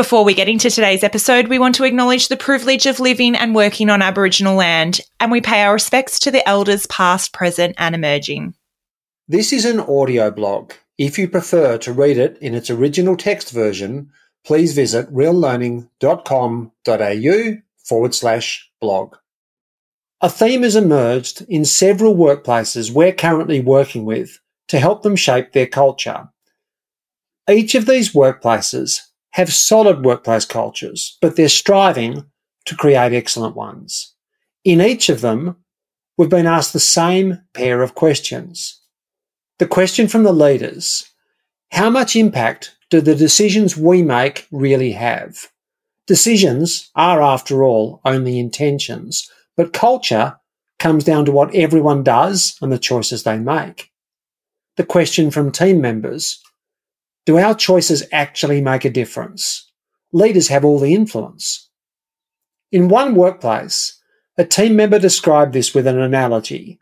Before we get into today's episode, we want to acknowledge the privilege of living and working on Aboriginal land, and we pay our respects to the elders past, present, and emerging. This is an audio blog. If you prefer to read it in its original text version, please visit reallearning.com.au forward slash blog. A theme has emerged in several workplaces we're currently working with to help them shape their culture. Each of these workplaces have solid workplace cultures, but they're striving to create excellent ones. In each of them, we've been asked the same pair of questions. The question from the leaders how much impact do the decisions we make really have? Decisions are, after all, only intentions, but culture comes down to what everyone does and the choices they make. The question from team members do our choices actually make a difference? Leaders have all the influence. In one workplace, a team member described this with an analogy.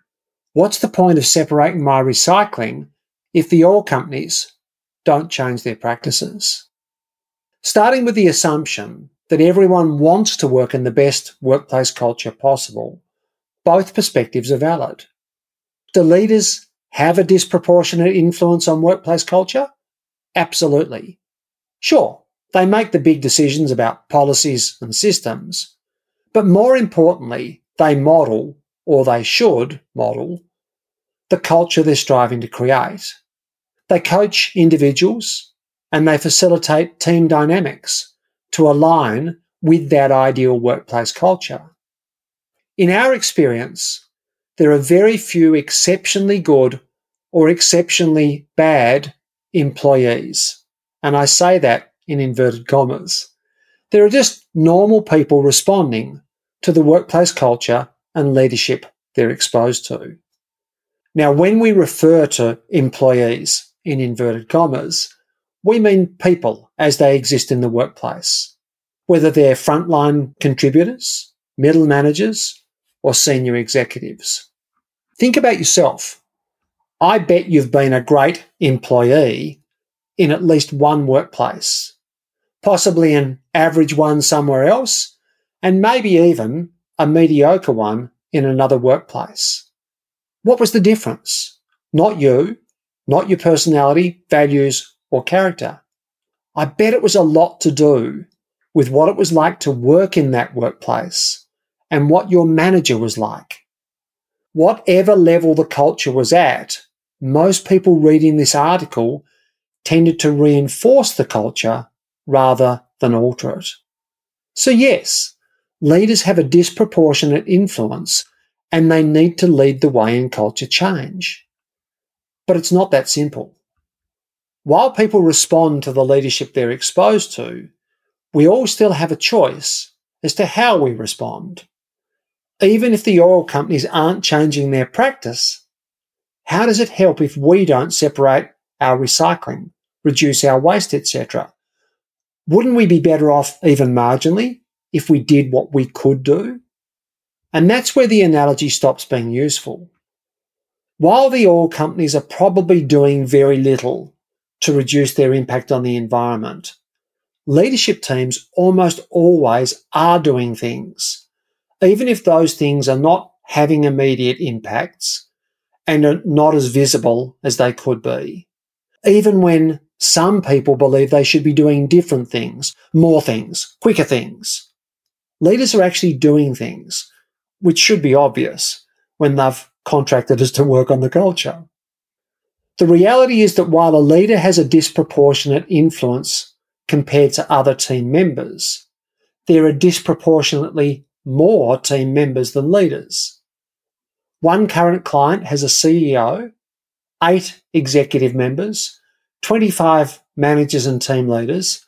What's the point of separating my recycling if the oil companies don't change their practices? Starting with the assumption that everyone wants to work in the best workplace culture possible, both perspectives are valid. Do leaders have a disproportionate influence on workplace culture? Absolutely. Sure, they make the big decisions about policies and systems, but more importantly, they model, or they should model, the culture they're striving to create. They coach individuals and they facilitate team dynamics to align with that ideal workplace culture. In our experience, there are very few exceptionally good or exceptionally bad employees. And I say that in inverted commas. There are just normal people responding to the workplace culture and leadership they're exposed to. Now, when we refer to employees in inverted commas, we mean people as they exist in the workplace, whether they're frontline contributors, middle managers, or senior executives. Think about yourself. I bet you've been a great employee in at least one workplace, possibly an average one somewhere else, and maybe even a mediocre one in another workplace. What was the difference? Not you, not your personality, values, or character. I bet it was a lot to do with what it was like to work in that workplace and what your manager was like. Whatever level the culture was at, most people reading this article tended to reinforce the culture rather than alter it. So yes, leaders have a disproportionate influence and they need to lead the way in culture change. But it's not that simple. While people respond to the leadership they're exposed to, we all still have a choice as to how we respond. Even if the oil companies aren't changing their practice, how does it help if we don't separate our recycling, reduce our waste, etc.? Wouldn't we be better off even marginally if we did what we could do? And that's where the analogy stops being useful. While the oil companies are probably doing very little to reduce their impact on the environment, leadership teams almost always are doing things, even if those things are not having immediate impacts and are not as visible as they could be. Even when some people believe they should be doing different things, more things, quicker things. Leaders are actually doing things, which should be obvious when they've contracted us to work on the culture. The reality is that while a leader has a disproportionate influence compared to other team members, there are disproportionately more team members than leaders. One current client has a CEO, eight executive members, 25 managers and team leaders,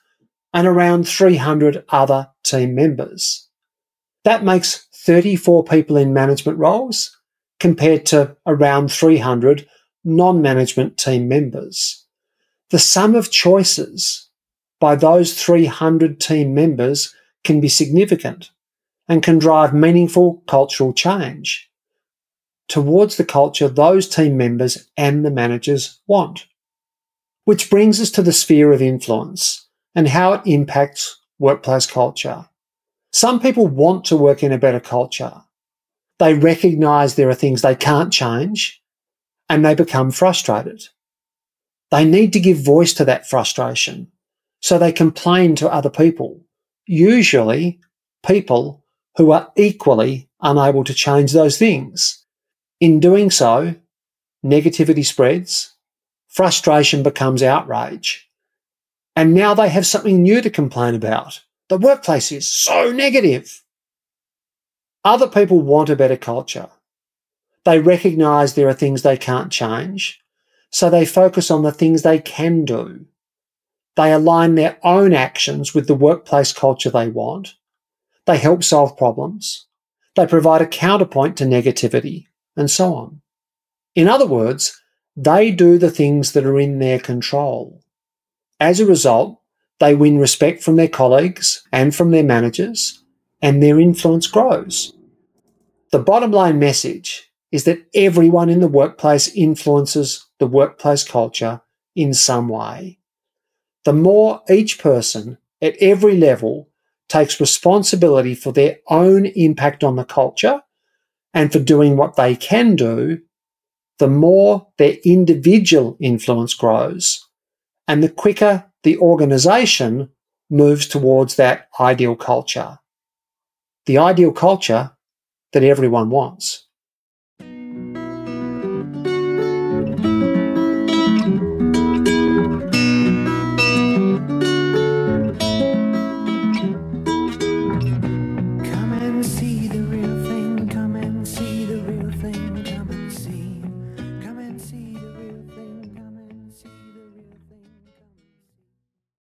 and around 300 other team members. That makes 34 people in management roles compared to around 300 non-management team members. The sum of choices by those 300 team members can be significant and can drive meaningful cultural change towards the culture those team members and the managers want. Which brings us to the sphere of influence and how it impacts workplace culture. Some people want to work in a better culture. They recognize there are things they can't change and they become frustrated. They need to give voice to that frustration. So they complain to other people, usually people who are equally unable to change those things. In doing so, negativity spreads, frustration becomes outrage, and now they have something new to complain about. The workplace is so negative. Other people want a better culture. They recognize there are things they can't change, so they focus on the things they can do. They align their own actions with the workplace culture they want. They help solve problems. They provide a counterpoint to negativity and so on. In other words, they do the things that are in their control. As a result, they win respect from their colleagues and from their managers, and their influence grows. The bottom line message is that everyone in the workplace influences the workplace culture in some way. The more each person at every level takes responsibility for their own impact on the culture and for doing what they can do, the more their individual influence grows and the quicker the organization moves towards that ideal culture. The ideal culture that everyone wants.